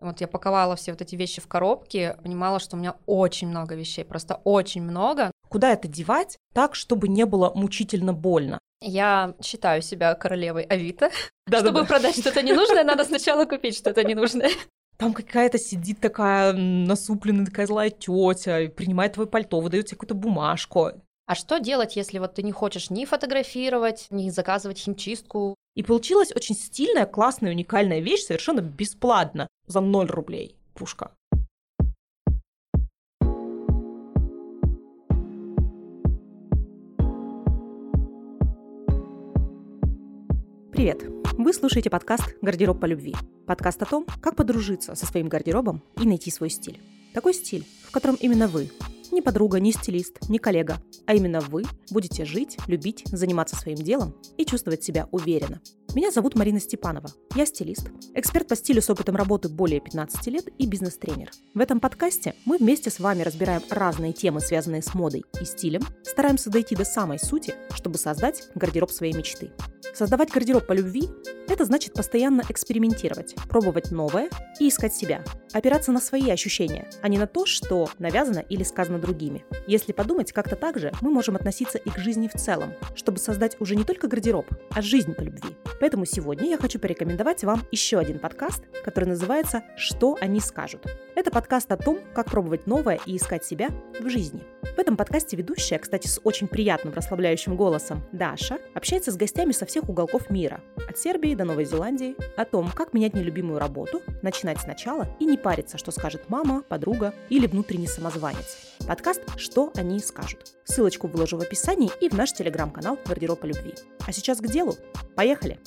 Вот я паковала все вот эти вещи в коробки, понимала, что у меня очень много вещей, просто очень много. Куда это девать так, чтобы не было мучительно больно? Я считаю себя королевой Авито. Да, Чтобы да, да. продать что-то ненужное, надо сначала купить что-то ненужное. Там какая-то сидит такая насупленная, такая злая тетя, принимает твое пальто, выдает тебе какую-то бумажку. А что делать, если вот ты не хочешь ни фотографировать, ни заказывать химчистку? И получилась очень стильная, классная, уникальная вещь совершенно бесплатно. За 0 рублей. Пушка. Привет! Вы слушаете подкаст «Гардероб по любви». Подкаст о том, как подружиться со своим гардеробом и найти свой стиль. Такой стиль, в котором именно вы, не подруга, не стилист, не коллега, а именно вы будете жить, любить, заниматься своим делом и чувствовать себя уверенно. Меня зовут Марина Степанова. Я стилист, эксперт по стилю с опытом работы более 15 лет и бизнес-тренер. В этом подкасте мы вместе с вами разбираем разные темы, связанные с модой и стилем, стараемся дойти до самой сути, чтобы создать гардероб своей мечты. Создавать гардероб по любви – это значит постоянно экспериментировать, пробовать новое и искать себя, опираться на свои ощущения, а не на то, что навязано или сказано другими. Если подумать, как-то так же мы можем относиться и к жизни в целом, чтобы создать уже не только гардероб, а жизнь по любви. Поэтому сегодня я хочу порекомендовать вам еще один подкаст, который называется «Что они скажут». Это подкаст о том, как пробовать новое и искать себя в жизни. В этом подкасте ведущая, кстати, с очень приятным расслабляющим голосом Даша, общается с гостями со всех уголков мира, от Сербии до Новой Зеландии, о том, как менять нелюбимую работу, начинать сначала и не париться, что скажет мама, подруга или внутренний самозванец. Подкаст «Что они скажут». Ссылочку выложу в описании и в наш телеграм-канал «Гардероб по любви». А сейчас к делу. Поехали!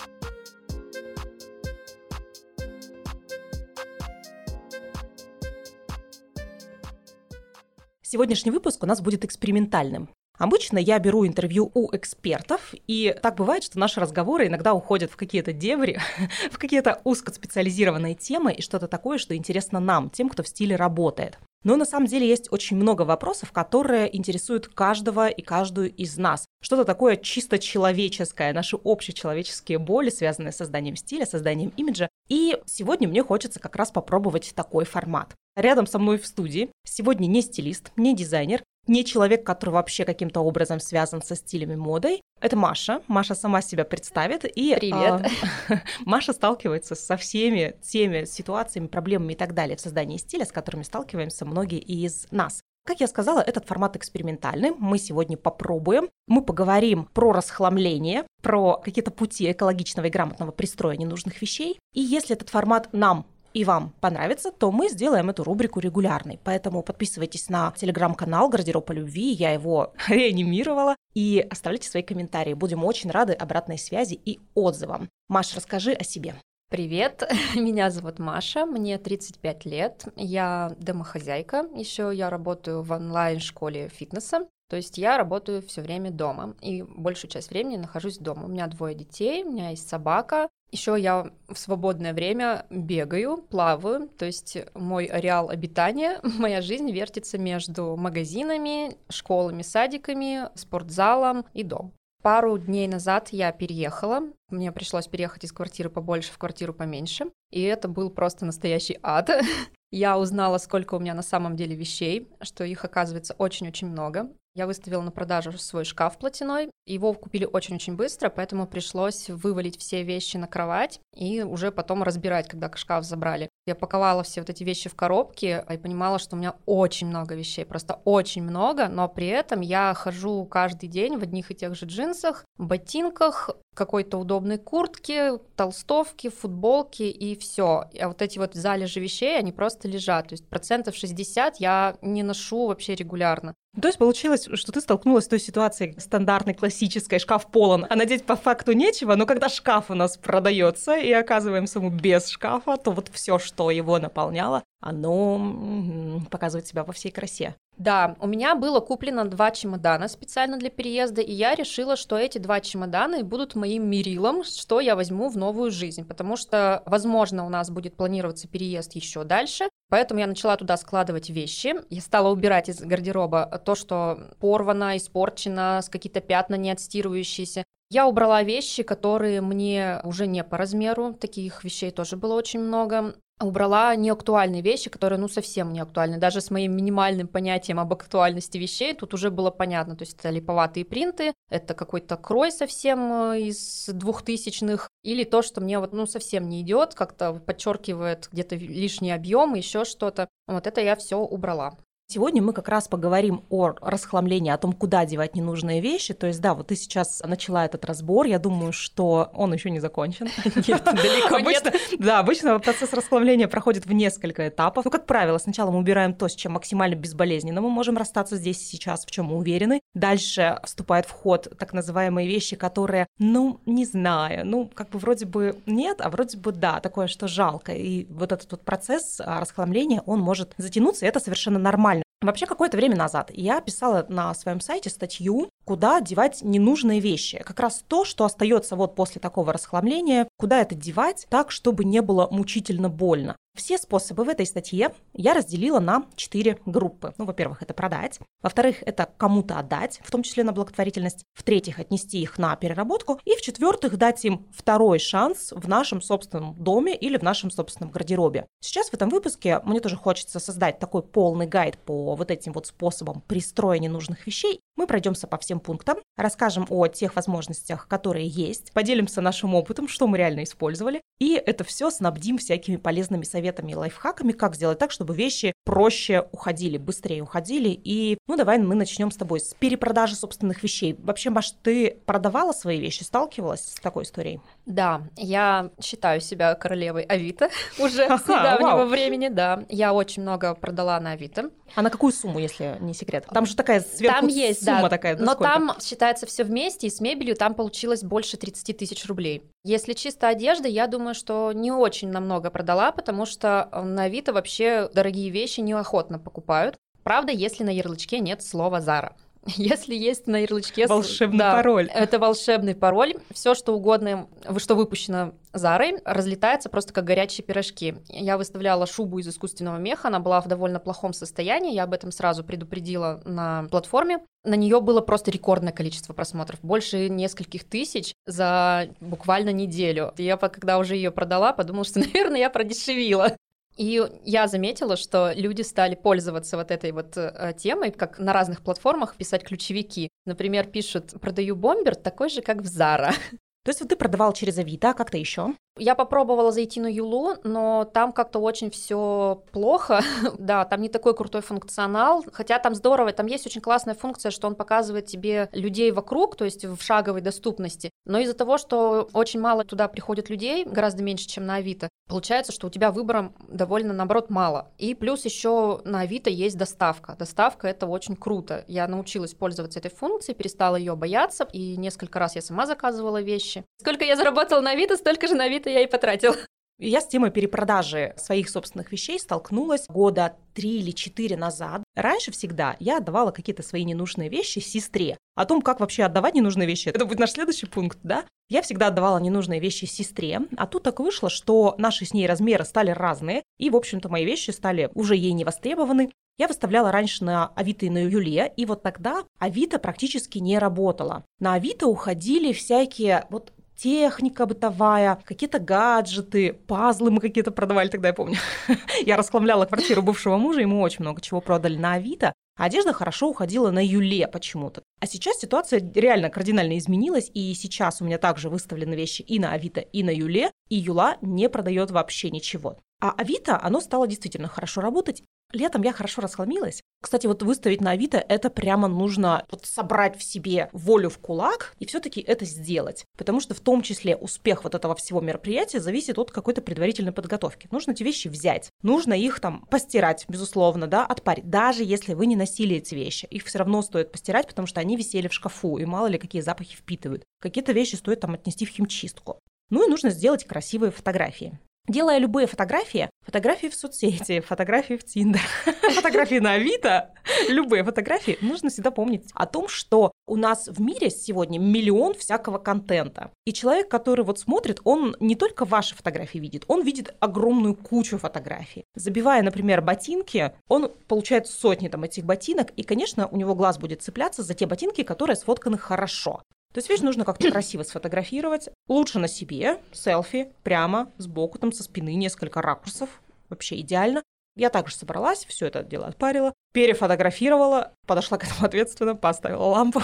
Сегодняшний выпуск у нас будет экспериментальным. Обычно я беру интервью у экспертов, и так бывает, что наши разговоры иногда уходят в какие-то дебри, в какие-то узкоспециализированные темы и что-то такое, что интересно нам, тем, кто в стиле работает. Но на самом деле есть очень много вопросов, которые интересуют каждого и каждую из нас. Что-то такое чисто человеческое, наши общечеловеческие боли, связанные с созданием стиля, созданием имиджа. И сегодня мне хочется как раз попробовать такой формат. Рядом со мной в студии сегодня не стилист, не дизайнер, не человек, который вообще каким-то образом связан со стилями модой. Это Маша. Маша сама себя представит. И, Привет. а, Маша сталкивается со всеми теми ситуациями, проблемами и так далее в создании стиля, с которыми сталкиваемся многие из нас. Как я сказала, этот формат экспериментальный. Мы сегодня попробуем. Мы поговорим про расхламление, про какие-то пути экологичного и грамотного пристроя ненужных вещей. И если этот формат нам и вам понравится, то мы сделаем эту рубрику регулярной. Поэтому подписывайтесь на телеграм-канал «Гардероб по любви», я его реанимировала, и оставляйте свои комментарии. Будем очень рады обратной связи и отзывам. Маш, расскажи о себе. Привет, меня зовут Маша, мне 35 лет, я домохозяйка, еще я работаю в онлайн-школе фитнеса, то есть я работаю все время дома и большую часть времени нахожусь дома. У меня двое детей, у меня есть собака. Еще я в свободное время бегаю, плаваю, то есть мой ареал обитания, моя жизнь вертится между магазинами, школами, садиками, спортзалом и дом. Пару дней назад я переехала. Мне пришлось переехать из квартиры побольше в квартиру поменьше. И это был просто настоящий ад. Я узнала, сколько у меня на самом деле вещей, что их оказывается очень-очень много. Я выставила на продажу свой шкаф платяной. Его купили очень-очень быстро, поэтому пришлось вывалить все вещи на кровать и уже потом разбирать, когда шкаф забрали. Я паковала все вот эти вещи в коробки и понимала, что у меня очень много вещей, просто очень много, но при этом я хожу каждый день в одних и тех же джинсах, ботинках, какой-то удобной куртке, толстовке, футболке и все. А вот эти вот залежи вещей, они просто лежат. То есть процентов 60 я не ношу вообще регулярно. То есть получилось, что ты столкнулась с той ситуацией стандартной, классической, шкаф полон, а надеть по факту нечего, но когда шкаф у нас продается и оказываемся мы без шкафа, то вот все, что его наполняло, оно показывает себя во всей красе. Да, у меня было куплено два чемодана специально для переезда, и я решила, что эти два чемодана будут моим мерилом, что я возьму в новую жизнь, потому что, возможно, у нас будет планироваться переезд еще дальше, Поэтому я начала туда складывать вещи. Я стала убирать из гардероба то, что порвано, испорчено, с какие-то пятна не отстирывающиеся. Я убрала вещи, которые мне уже не по размеру. Таких вещей тоже было очень много. Убрала неактуальные вещи, которые, ну, совсем не актуальны. Даже с моим минимальным понятием об актуальности вещей тут уже было понятно. То есть это липоватые принты, это какой-то крой совсем э, из двухтысячных, или то, что мне вот, ну, совсем не идет, как-то подчеркивает где-то лишний объем, еще что-то. Вот это я все убрала. Сегодня мы как раз поговорим о расхламлении, о том, куда девать ненужные вещи. То есть, да, вот ты сейчас начала этот разбор. Я думаю, что он еще не закончен. Нет, далеко нет. Да, обычно процесс расхламления проходит в несколько этапов. Ну, как правило, сначала мы убираем то, с чем максимально безболезненно мы можем расстаться здесь и сейчас, в чем мы уверены. Дальше вступает в ход так называемые вещи, которые, ну, не знаю, ну, как бы вроде бы нет, а вроде бы да, такое, что жалко. И вот этот вот процесс а, расхламления, он может затянуться, и это совершенно нормально Вообще, какое-то время назад я писала на своем сайте статью, куда девать ненужные вещи. Как раз то, что остается вот после такого расхламления, куда это девать так, чтобы не было мучительно больно. Все способы в этой статье я разделила на четыре группы. Ну, во-первых, это продать. Во-вторых, это кому-то отдать, в том числе на благотворительность. В-третьих, отнести их на переработку. И в-четвертых, дать им второй шанс в нашем собственном доме или в нашем собственном гардеробе. Сейчас в этом выпуске мне тоже хочется создать такой полный гайд по вот этим вот способам пристроя ненужных вещей. Мы пройдемся по всем пунктам, расскажем о тех возможностях, которые есть, поделимся нашим опытом, что мы реально использовали, и это все снабдим всякими полезными советами и лайфхаками, как сделать так, чтобы вещи проще уходили, быстрее уходили. И, ну, давай мы начнем с тобой с перепродажи собственных вещей. Вообще, Маш, ты продавала свои вещи, сталкивалась с такой историей? Да, я считаю себя королевой Авито уже с недавнего времени, да. Я очень много продала на Авито. А на какую сумму, если не секрет? Там же такая сверху там есть, сумма да, такая. Но сколько? там считается все вместе, и с мебелью там получилось больше 30 тысяч рублей. Если чисто одежда, я думаю, что не очень намного продала, потому что на Авито вообще дорогие вещи неохотно покупают. Правда, если на ярлычке нет слова «Зара». Если есть на ярлычке... Волшебный да, пароль. Это волшебный пароль. Все, что угодно, что выпущено Зарой, разлетается просто как горячие пирожки. Я выставляла шубу из искусственного меха, она была в довольно плохом состоянии, я об этом сразу предупредила на платформе. На нее было просто рекордное количество просмотров, больше нескольких тысяч за буквально неделю. Я, когда уже ее продала, подумала, что, наверное, я продешевила. И я заметила, что люди стали пользоваться вот этой вот э, темой, как на разных платформах писать ключевики. Например, пишут «продаю бомбер такой же, как в Zara». То есть вот ты продавал через Авито, а как-то еще? Я попробовала зайти на Юлу, но там как-то очень все плохо. да, там не такой крутой функционал. Хотя там здорово, там есть очень классная функция, что он показывает тебе людей вокруг, то есть в шаговой доступности. Но из-за того, что очень мало туда приходит людей, гораздо меньше, чем на Авито, получается, что у тебя выбора довольно, наоборот, мало. И плюс еще на Авито есть доставка. Доставка это очень круто. Я научилась пользоваться этой функцией, перестала ее бояться, и несколько раз я сама заказывала вещи. Сколько я заработала на Авито, столько же на Авито я и потратила. Я с темой перепродажи своих собственных вещей столкнулась года три или четыре назад. Раньше всегда я отдавала какие-то свои ненужные вещи сестре. О том, как вообще отдавать ненужные вещи, это будет наш следующий пункт, да? Я всегда отдавала ненужные вещи сестре, а тут так вышло, что наши с ней размеры стали разные, и, в общем-то, мои вещи стали уже ей не востребованы. Я выставляла раньше на Авито и на Юле, и вот тогда Авито практически не работала. На Авито уходили всякие вот техника бытовая, какие-то гаджеты, пазлы мы какие-то продавали тогда, я помню. я расхламляла квартиру бывшего мужа, мы очень много чего продали на Авито. Одежда хорошо уходила на Юле почему-то. А сейчас ситуация реально кардинально изменилась, и сейчас у меня также выставлены вещи и на Авито, и на Юле, и Юла не продает вообще ничего. А Авито, оно стало действительно хорошо работать. Летом я хорошо расхламилась. Кстати, вот выставить на Авито это прямо нужно вот собрать в себе волю в кулак и все-таки это сделать. Потому что в том числе успех вот этого всего мероприятия зависит от какой-то предварительной подготовки. Нужно эти вещи взять. Нужно их там постирать, безусловно, да, отпарить. Даже если вы не носили эти вещи, их все равно стоит постирать, потому что они висели в шкафу, и мало ли какие запахи впитывают. Какие-то вещи стоит там отнести в химчистку. Ну и нужно сделать красивые фотографии. Делая любые фотографии, фотографии в соцсети, фотографии в Тиндер, фотографии на Авито, любые фотографии, нужно всегда помнить о том, что у нас в мире сегодня миллион всякого контента. И человек, который вот смотрит, он не только ваши фотографии видит, он видит огромную кучу фотографий. Забивая, например, ботинки, он получает сотни там этих ботинок, и, конечно, у него глаз будет цепляться за те ботинки, которые сфотканы хорошо. То есть вещь нужно как-то красиво сфотографировать. Лучше на себе, селфи, прямо, сбоку, там, со спины, несколько ракурсов. вообще идеально. Я также собралась, все это дело отпарила, перефотографировала, подошла к этому ответственно, поставила лампу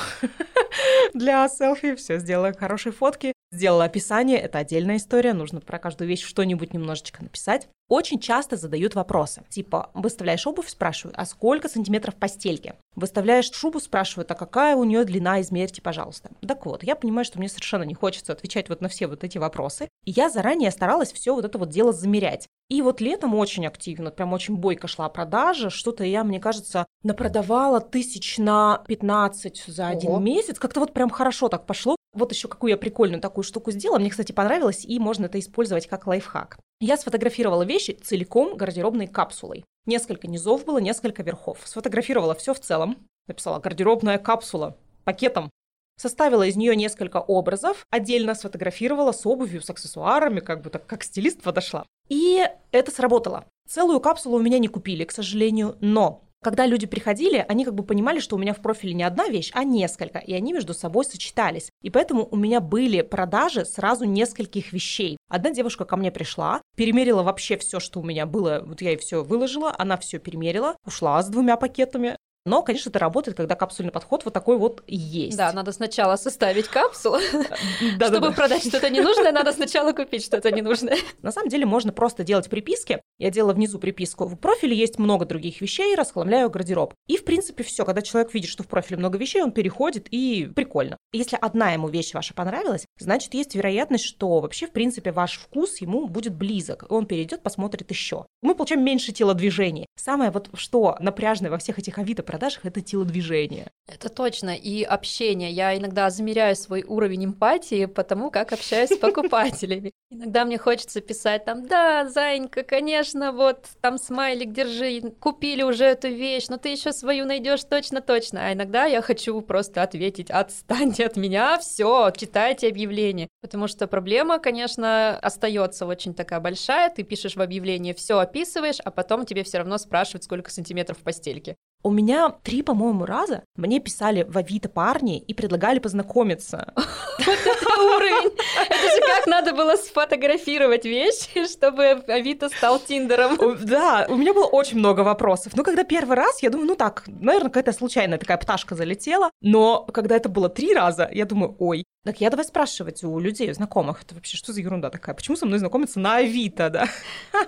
для селфи, все, сделала хорошие фотки, сделала описание, это отдельная история, нужно про каждую вещь что-нибудь немножечко написать. Очень часто задают вопросы, типа, выставляешь обувь, спрашивают, а сколько сантиметров постельки? Выставляешь шубу, спрашивают, а какая у нее длина, измерьте, пожалуйста. Так вот, я понимаю, что мне совершенно не хочется отвечать вот на все вот эти вопросы, и я заранее старалась все вот это вот дело замерять. И вот летом очень активно, прям очень бойко шла продажа, что-то я, мне кажется, напродавала тысяч на 15 за один Ого. месяц, как-то вот прям хорошо так пошло. Вот еще какую я прикольную такую штуку сделала, мне, кстати, понравилось, и можно это использовать как лайфхак. Я сфотографировала вещи целиком гардеробной капсулой. Несколько низов было, несколько верхов. Сфотографировала все в целом. Написала «гардеробная капсула» пакетом. Составила из нее несколько образов, отдельно сфотографировала с обувью, с аксессуарами, как бы так, как стилист подошла. И это сработало. Целую капсулу у меня не купили, к сожалению, но когда люди приходили, они как бы понимали, что у меня в профиле не одна вещь, а несколько, и они между собой сочетались. И поэтому у меня были продажи сразу нескольких вещей. Одна девушка ко мне пришла, перемерила вообще все, что у меня было, вот я ей все выложила, она все перемерила, ушла с двумя пакетами, но, конечно, это работает, когда капсульный подход вот такой вот есть. Да, надо сначала составить капсулу. Чтобы продать что-то ненужное, надо сначала купить что-то ненужное. На самом деле можно просто делать приписки. Я делала внизу приписку. В профиле есть много других вещей, расхламляю гардероб. И, в принципе, все. Когда человек видит, что в профиле много вещей, он переходит, и прикольно. Если одна ему вещь ваша понравилась, значит, есть вероятность, что вообще, в принципе, ваш вкус ему будет близок. Он перейдет, посмотрит еще. Мы получаем меньше телодвижений. Самое вот что напряжное во всех этих авито продажах — это телодвижение. Это точно. И общение. Я иногда замеряю свой уровень эмпатии по тому, как общаюсь с покупателями. Иногда мне хочется писать там, да, Занька, конечно, вот там смайлик держи, купили уже эту вещь, но ты еще свою найдешь точно-точно. А иногда я хочу просто ответить, отстаньте от меня, все, читайте объявление. Потому что проблема, конечно, остается очень такая большая. Ты пишешь в объявлении, все описываешь, а потом тебе все равно спрашивают, сколько сантиметров в постельке. У меня три, по-моему, раза мне писали в Авито парни и предлагали познакомиться. Вот это уровень! Это же как надо было сфотографировать вещи, чтобы Авито стал Тиндером. Да, у меня было очень много вопросов. Ну, когда первый раз, я думаю, ну так, наверное, какая-то случайная такая пташка залетела. Но когда это было три раза, я думаю, ой, так я давай спрашивать у людей, у знакомых, это вообще что за ерунда такая? Почему со мной знакомиться на Авито, да?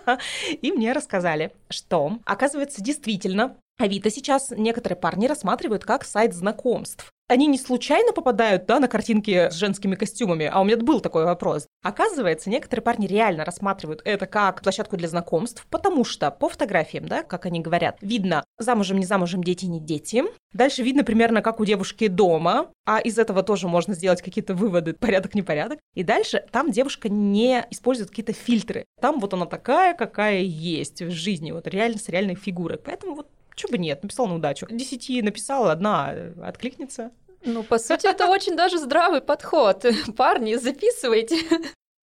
И мне рассказали, что, оказывается, действительно, Авито сейчас некоторые парни рассматривают как сайт знакомств. Они не случайно попадают да, на картинки с женскими костюмами, а у меня был такой вопрос. Оказывается, некоторые парни реально рассматривают это как площадку для знакомств, потому что по фотографиям, да, как они говорят, видно замужем, не замужем, дети, не дети. Дальше видно примерно, как у девушки дома, а из этого тоже можно сделать какие-то выводы, порядок, непорядок. И дальше там девушка не использует какие-то фильтры. Там вот она такая, какая есть в жизни, вот реально с реальной фигурой. Поэтому вот Чего бы нет, написал на удачу. Десяти написала, одна откликнется. Ну, по сути, это очень даже здравый подход. Парни, записывайте.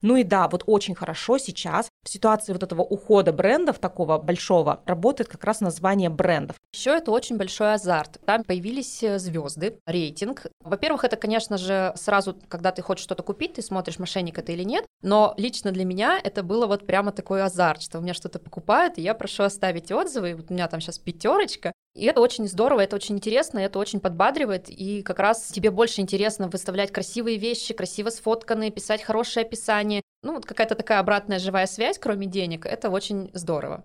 Ну и да, вот очень хорошо сейчас в ситуации вот этого ухода брендов такого большого работает как раз название брендов. Еще это очень большой азарт. Там появились э, звезды, рейтинг. Во-первых, это, конечно же, сразу, когда ты хочешь что-то купить, ты смотришь, мошенник это или нет. Но лично для меня это было вот прямо такой азарт, что у меня что-то покупают, и я прошу оставить отзывы. Вот у меня там сейчас пятерочка, и это очень здорово, это очень интересно, это очень подбадривает, и как раз тебе больше интересно выставлять красивые вещи, красиво сфотканные, писать хорошее описание. Ну, вот какая-то такая обратная живая связь, кроме денег, это очень здорово.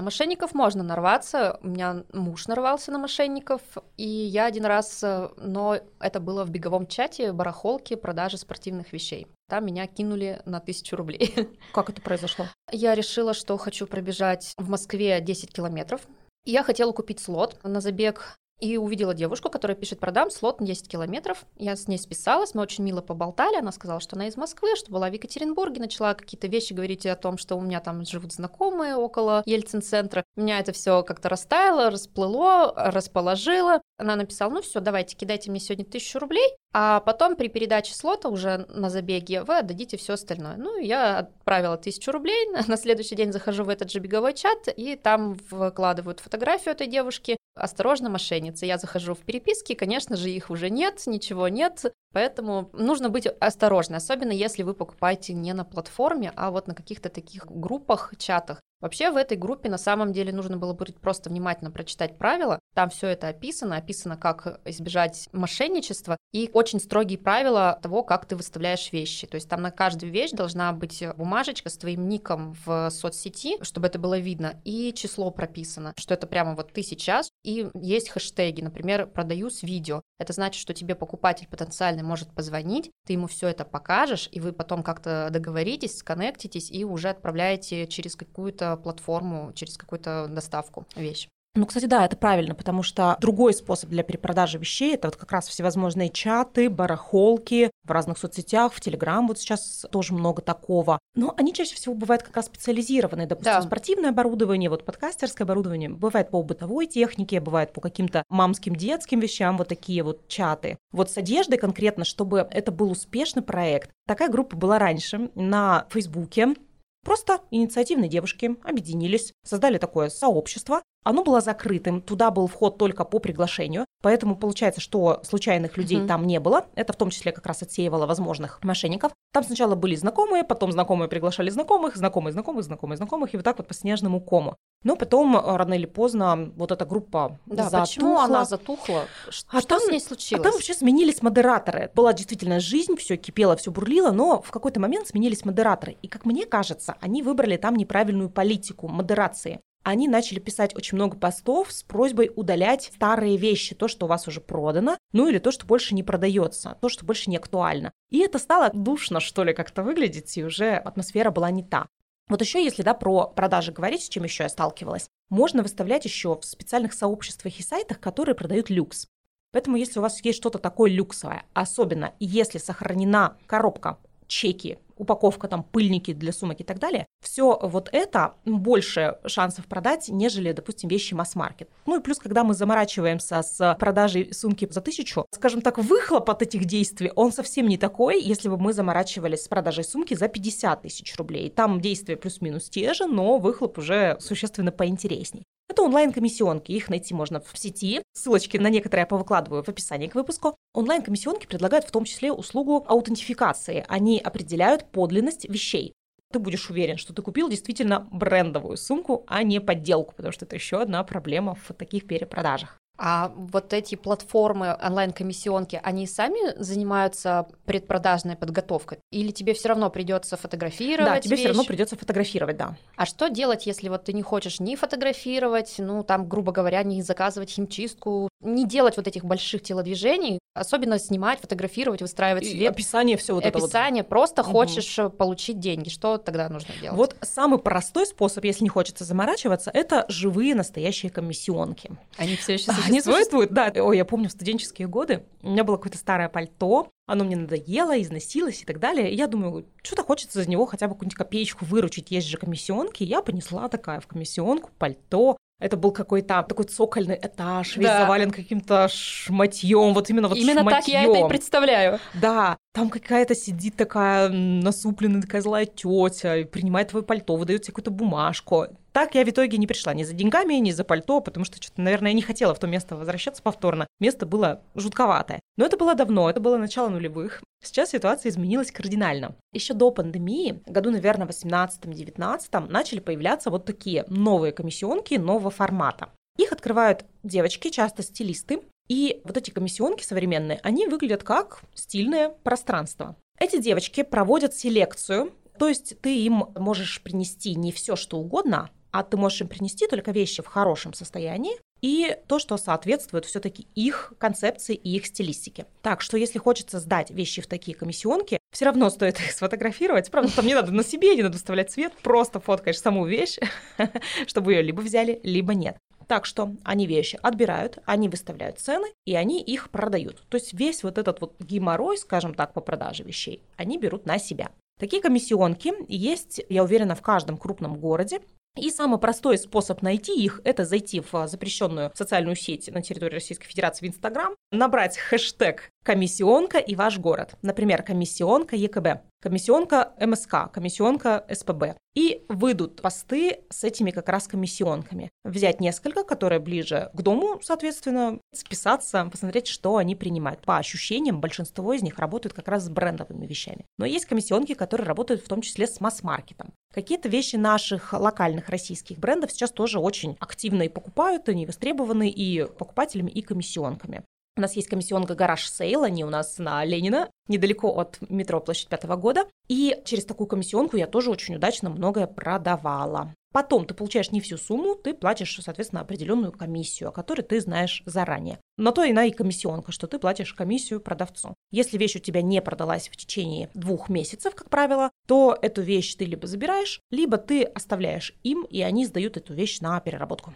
На мошенников можно нарваться. У меня муж нарвался на мошенников, и я один раз, э, но это было в беговом чате барахолки продажи спортивных вещей. Там меня кинули на тысячу рублей. Как это произошло? Я решила, что хочу пробежать в Москве 10 километров. Я хотела купить слот на забег и увидела девушку, которая пишет, продам слот на 10 километров. Я с ней списалась, мы очень мило поболтали. Она сказала, что она из Москвы, что была в Екатеринбурге, начала какие-то вещи говорить о том, что у меня там живут знакомые около Ельцин-центра. Меня это все как-то растаяло, расплыло, расположило. Она написала, ну все, давайте, кидайте мне сегодня тысячу рублей, а потом при передаче слота уже на забеге вы отдадите все остальное. Ну, я отправила тысячу рублей, на следующий день захожу в этот же беговой чат, и там выкладывают фотографию этой девушки, осторожно, мошенницы. Я захожу в переписки, конечно же, их уже нет, ничего нет, поэтому нужно быть осторожны, особенно если вы покупаете не на платформе, а вот на каких-то таких группах, чатах. Вообще в этой группе на самом деле нужно было быть просто внимательно прочитать правила. Там все это описано, описано, как избежать мошенничества и очень строгие правила того, как ты выставляешь вещи. То есть там на каждую вещь должна быть бумажечка с твоим ником в соцсети, чтобы это было видно, и число прописано, что это прямо вот ты сейчас. И есть хэштеги, например, продаю с видео. Это значит, что тебе покупатель потенциальный может позвонить, ты ему все это покажешь, и вы потом как-то договоритесь, сконнектитесь и уже отправляете через какую-то платформу, через какую-то доставку вещь. Ну, кстати, да, это правильно, потому что другой способ для перепродажи вещей это вот как раз всевозможные чаты, барахолки в разных соцсетях, в Телеграм вот сейчас тоже много такого. Но они чаще всего бывают как раз специализированные, допустим, да. спортивное оборудование, вот подкастерское оборудование, бывает по бытовой технике, бывает по каким-то мамским детским вещам, вот такие вот чаты. Вот с одеждой конкретно, чтобы это был успешный проект, такая группа была раньше на Фейсбуке, Просто инициативные девушки объединились, создали такое сообщество, оно было закрытым, туда был вход только по приглашению, поэтому получается, что случайных людей mm-hmm. там не было. Это в том числе как раз отсеивало возможных мошенников. Там сначала были знакомые, потом знакомые приглашали знакомых, знакомые знакомых, знакомые знакомых, и вот так вот по снежному кому. Но потом, э, рано или поздно, вот эта группа да, затухла. почему она затухла? Что, а там, с ней случилось? А там вообще сменились модераторы. Была действительно жизнь, все кипело, все бурлило, но в какой-то момент сменились модераторы. И, как мне кажется, они выбрали там неправильную политику модерации они начали писать очень много постов с просьбой удалять старые вещи, то, что у вас уже продано, ну или то, что больше не продается, то, что больше не актуально. И это стало душно, что ли, как-то выглядеть, и уже атмосфера была не та. Вот еще, если да, про продажи говорить, с чем еще я сталкивалась, можно выставлять еще в специальных сообществах и сайтах, которые продают люкс. Поэтому, если у вас есть что-то такое люксовое, особенно если сохранена коробка, чеки, упаковка, там, пыльники для сумок и так далее, все вот это больше шансов продать, нежели, допустим, вещи масс-маркет. Ну и плюс, когда мы заморачиваемся с продажей сумки за тысячу, скажем так, выхлоп от этих действий, он совсем не такой, если бы мы заморачивались с продажей сумки за 50 тысяч рублей. Там действия плюс-минус те же, но выхлоп уже существенно поинтересней. Это онлайн-комиссионки, их найти можно в сети. Ссылочки на некоторые я повыкладываю в описании к выпуску. Онлайн-комиссионки предлагают в том числе услугу аутентификации. Они определяют подлинность вещей ты будешь уверен, что ты купил действительно брендовую сумку, а не подделку, потому что это еще одна проблема в таких перепродажах. А вот эти платформы онлайн-комиссионки, они сами занимаются предпродажной подготовкой? Или тебе все равно придется фотографировать? Да, тебе все равно придется фотографировать, да. А что делать, если вот ты не хочешь ни фотографировать, ну там, грубо говоря, не заказывать химчистку, не делать вот этих больших телодвижений, особенно снимать, фотографировать, выстраивать И свет. Описание все вот описание, это Описание, просто угу. хочешь э, получить деньги. Что тогда нужно делать? Вот самый простой способ, если не хочется заморачиваться, это живые настоящие комиссионки. Они все еще существуют? Они существуют, да. Ой, я помню в студенческие годы, у меня было какое-то старое пальто, оно мне надоело, износилось и так далее. И я думаю, что-то хочется за него хотя бы какую-нибудь копеечку выручить. Есть же комиссионки. Я понесла такая в комиссионку пальто. Это был какой-то такой цокольный этаж, весь да. завален каким-то шматьем, вот именно вот Именно шматьем. так я это и представляю. Да, там какая-то сидит такая насупленная такая злая тетя, принимает твое пальто, выдает тебе какую-то бумажку. Так я в итоге не пришла ни за деньгами, ни за пальто, потому что что-то, наверное, я не хотела в то место возвращаться повторно. Место было жутковатое. Но это было давно, это было начало нулевых. Сейчас ситуация изменилась кардинально. Еще до пандемии, году, наверное, 18-19, начали появляться вот такие новые комиссионки нового формата. Их открывают девочки, часто стилисты, и вот эти комиссионки современные, они выглядят как стильное пространство. Эти девочки проводят селекцию, то есть ты им можешь принести не все, что угодно, а ты можешь им принести только вещи в хорошем состоянии и то, что соответствует все-таки их концепции и их стилистике. Так что если хочется сдать вещи в такие комиссионки, все равно стоит их сфотографировать. Правда, там не надо на себе, не надо вставлять цвет, просто фоткаешь саму вещь, чтобы ее либо взяли, либо нет. Так что они вещи отбирают, они выставляют цены, и они их продают. То есть весь вот этот вот геморрой, скажем так, по продаже вещей, они берут на себя. Такие комиссионки есть, я уверена, в каждом крупном городе. И самый простой способ найти их – это зайти в запрещенную социальную сеть на территории Российской Федерации в Инстаграм, набрать хэштег комиссионка и ваш город. Например, комиссионка ЕКБ, комиссионка МСК, комиссионка СПБ. И выйдут посты с этими как раз комиссионками. Взять несколько, которые ближе к дому, соответственно, списаться, посмотреть, что они принимают. По ощущениям, большинство из них работают как раз с брендовыми вещами. Но есть комиссионки, которые работают в том числе с масс-маркетом. Какие-то вещи наших локальных российских брендов сейчас тоже очень активно и покупают, они востребованы и покупателями, и комиссионками. У нас есть комиссионка «Гараж Сейл», они у нас на Ленина, недалеко от метро Площадь Пятого года. И через такую комиссионку я тоже очень удачно многое продавала. Потом ты получаешь не всю сумму, ты платишь, соответственно, определенную комиссию, о которой ты знаешь заранее. Но то иная и комиссионка, что ты платишь комиссию продавцу. Если вещь у тебя не продалась в течение двух месяцев, как правило, то эту вещь ты либо забираешь, либо ты оставляешь им, и они сдают эту вещь на переработку.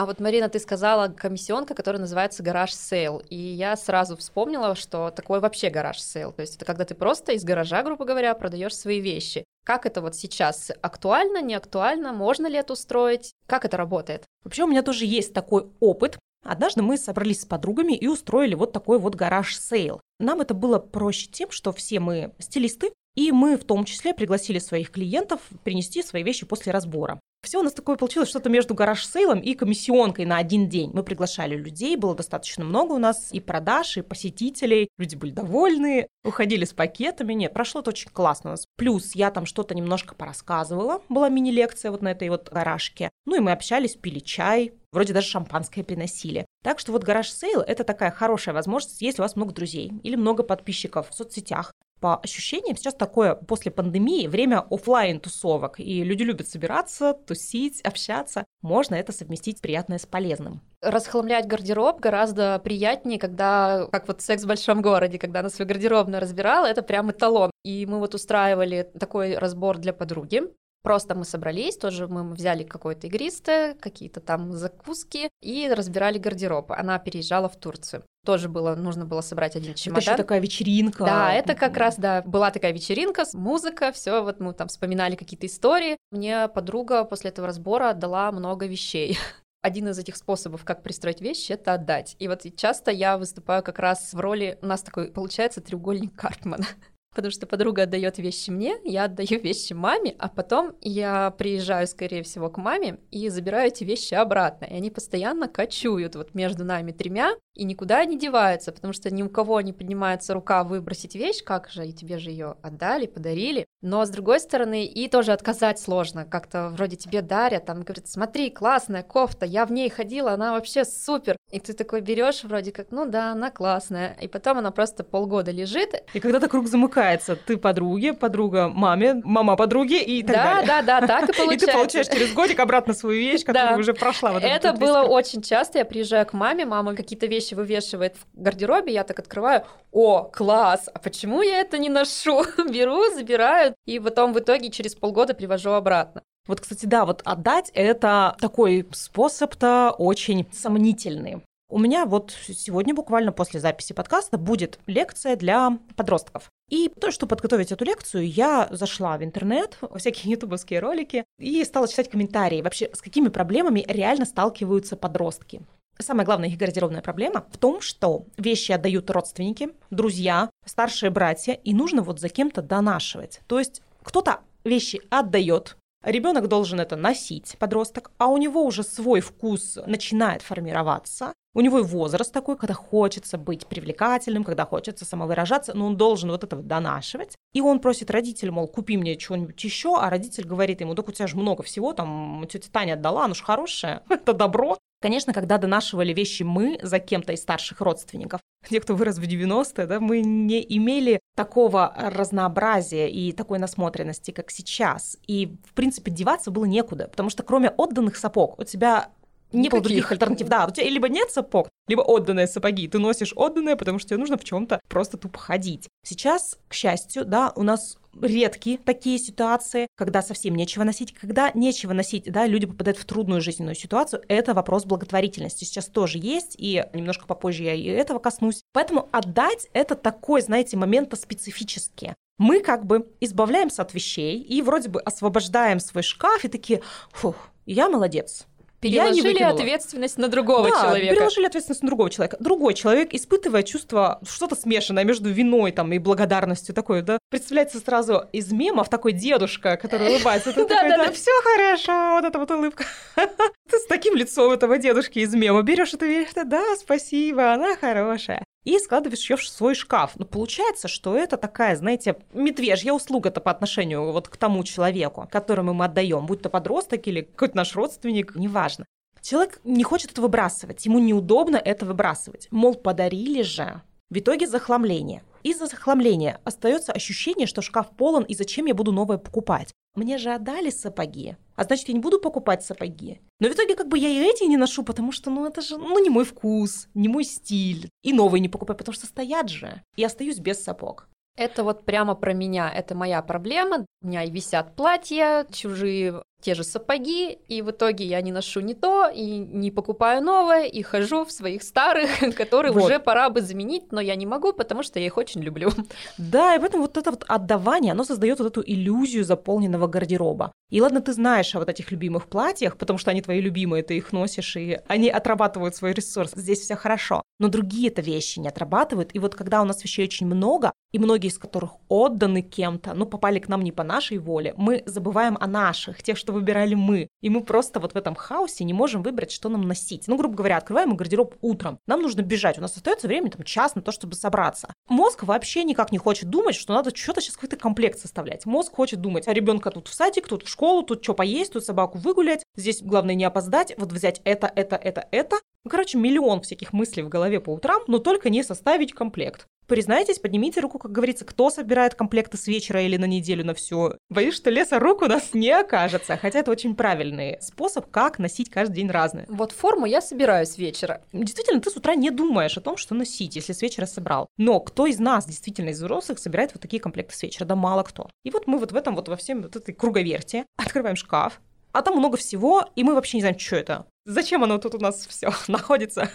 А вот, Марина, ты сказала комиссионка, которая называется garage sale. И я сразу вспомнила, что такое вообще garage sale. То есть это когда ты просто из гаража, грубо говоря, продаешь свои вещи. Как это вот сейчас? Актуально, не актуально? Можно ли это устроить? Как это работает? Вообще у меня тоже есть такой опыт. Однажды мы собрались с подругами и устроили вот такой вот garage sale. Нам это было проще тем, что все мы стилисты, и мы в том числе пригласили своих клиентов принести свои вещи после разбора. Все у нас такое получилось что-то между garage sale ом и комиссионкой на один день. Мы приглашали людей, было достаточно много у нас и продаж, и посетителей. Люди были довольны, уходили с пакетами. Нет, прошло это очень классно у нас. Плюс я там что-то немножко порассказывала. Была мини-лекция вот на этой вот гаражке. Ну и мы общались, пили чай, вроде даже шампанское приносили. Так что вот garage sale – это такая хорошая возможность, если у вас много друзей или много подписчиков в соцсетях, по ощущениям сейчас такое после пандемии время офлайн тусовок, и люди любят собираться, тусить, общаться. Можно это совместить приятное с полезным. Расхламлять гардероб гораздо приятнее, когда, как вот секс в большом городе, когда она свой гардеробную разбирала, это прям эталон. И мы вот устраивали такой разбор для подруги. Просто мы собрались, тоже мы взяли какое-то игристое, какие-то там закуски и разбирали гардероб. Она переезжала в Турцию. Тоже было, нужно было собрать один чемодан. Это еще такая вечеринка. Да, это как раз, да, была такая вечеринка, музыка, все, вот мы там вспоминали какие-то истории. Мне подруга после этого разбора отдала много вещей. Один из этих способов, как пристроить вещи, это отдать. И вот часто я выступаю как раз в роли, у нас такой получается треугольник Карпмана. Потому что подруга отдает вещи мне, я отдаю вещи маме, а потом я приезжаю, скорее всего, к маме и забираю эти вещи обратно. И они постоянно кочуют вот между нами тремя и никуда не деваются, потому что ни у кого не поднимается рука выбросить вещь, как же, и тебе же ее отдали, подарили. Но с другой стороны, и тоже отказать сложно. Как-то вроде тебе дарят, там говорят, смотри, классная кофта, я в ней ходила, она вообще супер. И ты такой берешь вроде как, ну да, она классная. И потом она просто полгода лежит. И когда-то круг замыкается замыкается. Ты подруге, подруга маме, мама подруге и так да, далее. Да, да, да, так и получается. И ты получаешь через годик обратно свою вещь, которую уже прошла. Вот это было очень часто. Я приезжаю к маме, мама какие-то вещи вывешивает в гардеробе, я так открываю, о, класс, а почему я это не ношу? Беру, забираю, и потом в итоге через полгода привожу обратно. Вот, кстати, да, вот отдать это такой способ-то очень сомнительный. У меня вот сегодня буквально после записи подкаста будет лекция для подростков. И то, чтобы подготовить эту лекцию, я зашла в интернет, всякие ютубовские ролики, и стала читать комментарии. Вообще, с какими проблемами реально сталкиваются подростки. Самая главная их гардеробная проблема в том, что вещи отдают родственники, друзья, старшие братья, и нужно вот за кем-то донашивать. То есть кто-то вещи отдает, Ребенок должен это носить, подросток, а у него уже свой вкус начинает формироваться. У него и возраст такой, когда хочется быть привлекательным, когда хочется самовыражаться, но он должен вот этого донашивать. И он просит родителя, мол, купи мне что-нибудь еще, а родитель говорит ему, так у тебя же много всего, там тетя Таня отдала, ну ж хорошее, это добро. Конечно, когда донашивали вещи мы за кем-то из старших родственников, те, кто вырос в 90-е, да, мы не имели такого разнообразия и такой насмотренности, как сейчас. И, в принципе, деваться было некуда, потому что кроме отданных сапог у тебя было других альтернатив. Да, у тебя либо нет сапог, либо отданные сапоги. Ты носишь отданные, потому что тебе нужно в чем-то просто тупо ходить. Сейчас, к счастью, да, у нас редкие такие ситуации, когда совсем нечего носить, когда нечего носить, да, люди попадают в трудную жизненную ситуацию, это вопрос благотворительности. Сейчас тоже есть, и немножко попозже я и этого коснусь. Поэтому отдать это такой, знаете, момент специфический. Мы как бы избавляемся от вещей и вроде бы освобождаем свой шкаф и такие, фух, я молодец, Переложили ответственность на другого да, человека. переложили ответственность на другого человека. Другой человек, испытывая чувство, что-то смешанное между виной там, и благодарностью такое, да, представляется сразу из мемов такой дедушка, который улыбается. Да, да, да. Все хорошо, вот эта вот улыбка. Ты с таким лицом этого дедушки из мема берешь эту вещь, да, спасибо, она хорошая и складываешь ее в свой шкаф. Но получается, что это такая, знаете, медвежья услуга-то по отношению вот к тому человеку, которому мы отдаем, будь то подросток или какой-то наш родственник, неважно. Человек не хочет это выбрасывать, ему неудобно это выбрасывать. Мол, подарили же. В итоге захламление. Из-за захламления остается ощущение, что шкаф полон, и зачем я буду новое покупать? Мне же отдали сапоги, а значит, я не буду покупать сапоги. Но в итоге как бы я и эти не ношу, потому что, ну, это же, ну, не мой вкус, не мой стиль. И новые не покупаю, потому что стоят же. И остаюсь без сапог. Это вот прямо про меня, это моя проблема. У меня висят платья, чужие те же сапоги, и в итоге я не ношу не то, и не покупаю новое, и хожу в своих старых, которые вот. уже пора бы заменить, но я не могу, потому что я их очень люблю. Да, и поэтому вот это вот отдавание, оно создает вот эту иллюзию заполненного гардероба. И ладно, ты знаешь о вот этих любимых платьях, потому что они твои любимые, ты их носишь, и они отрабатывают свой ресурс. Здесь все хорошо. Но другие это вещи не отрабатывают. И вот когда у нас вещей очень много, и многие из которых отданы кем-то, ну, попали к нам не по нашей воле, мы забываем о наших, тех, что выбирали мы. И мы просто вот в этом хаосе не можем выбрать, что нам носить. Ну, грубо говоря, открываем гардероб утром. Нам нужно бежать. У нас остается время, там, час на то, чтобы собраться. Мозг вообще никак не хочет думать, что надо что-то сейчас какой-то комплект составлять. Мозг хочет думать, а ребенка тут в садик, тут в школу, тут что поесть, тут собаку выгулять. Здесь главное не опоздать, вот взять это, это, это, это. Ну, короче, миллион всяких мыслей в голове по утрам, но только не составить комплект. Признайтесь, поднимите руку, как говорится, кто собирает комплекты с вечера или на неделю на все. Боюсь, что леса рук у нас не окажется. Хотя это очень правильный способ, как носить каждый день разные. Вот форму я собираю с вечера. Действительно, ты с утра не думаешь о том, что носить, если с вечера собрал. Но кто из нас, действительно, из взрослых, собирает вот такие комплекты с вечера? Да мало кто. И вот мы вот в этом вот во всем вот этой круговерте открываем шкаф, а там много всего, и мы вообще не знаем, что это. Зачем оно тут у нас все находится?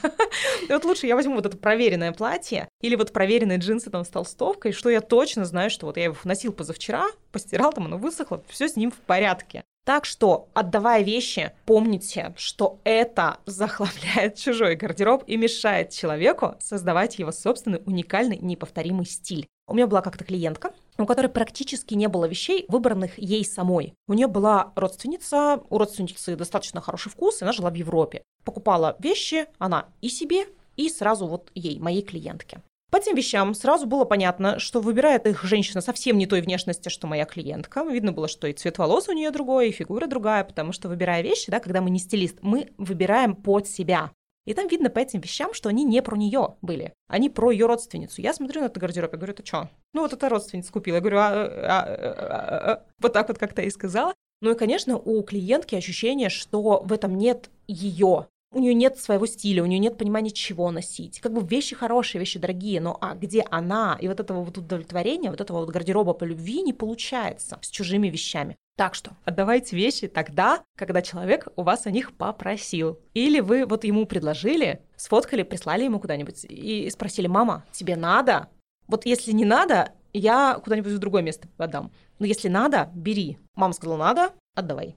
вот лучше я возьму вот это проверенное платье или вот проверенные джинсы там с толстовкой, что я точно знаю, что вот я его носил позавчера, постирал, там оно высохло, все с ним в порядке. Так что, отдавая вещи, помните, что это захламляет чужой гардероб и мешает человеку создавать его собственный уникальный неповторимый стиль. У меня была как-то клиентка, у которой практически не было вещей, выбранных ей самой. У нее была родственница, у родственницы достаточно хороший вкус, и она жила в Европе. Покупала вещи она и себе, и сразу вот ей, моей клиентке. По этим вещам сразу было понятно, что выбирает их женщина совсем не той внешности, что моя клиентка. Видно было, что и цвет волос у нее другой, и фигура другая, потому что выбирая вещи, да, когда мы не стилист, мы выбираем под себя. И там видно по этим вещам, что они не про нее были. Они про ее родственницу. Я смотрю на этот гардероб и говорю, ты что? Ну вот эта родственница купила. Я говорю, а, а, а, а, вот так вот как-то и сказала. Ну и, конечно, у клиентки ощущение, что в этом нет ее. У нее нет своего стиля, у нее нет понимания, чего носить. Как бы вещи хорошие, вещи дорогие, но а где она? И вот этого вот удовлетворения, вот этого вот гардероба по любви не получается с чужими вещами. Так что отдавайте вещи тогда, когда человек у вас о них попросил. Или вы вот ему предложили, сфоткали, прислали ему куда-нибудь и спросили, мама, тебе надо? Вот если не надо, я куда-нибудь в другое место отдам. Но если надо, бери. Мама сказала, надо, отдавай.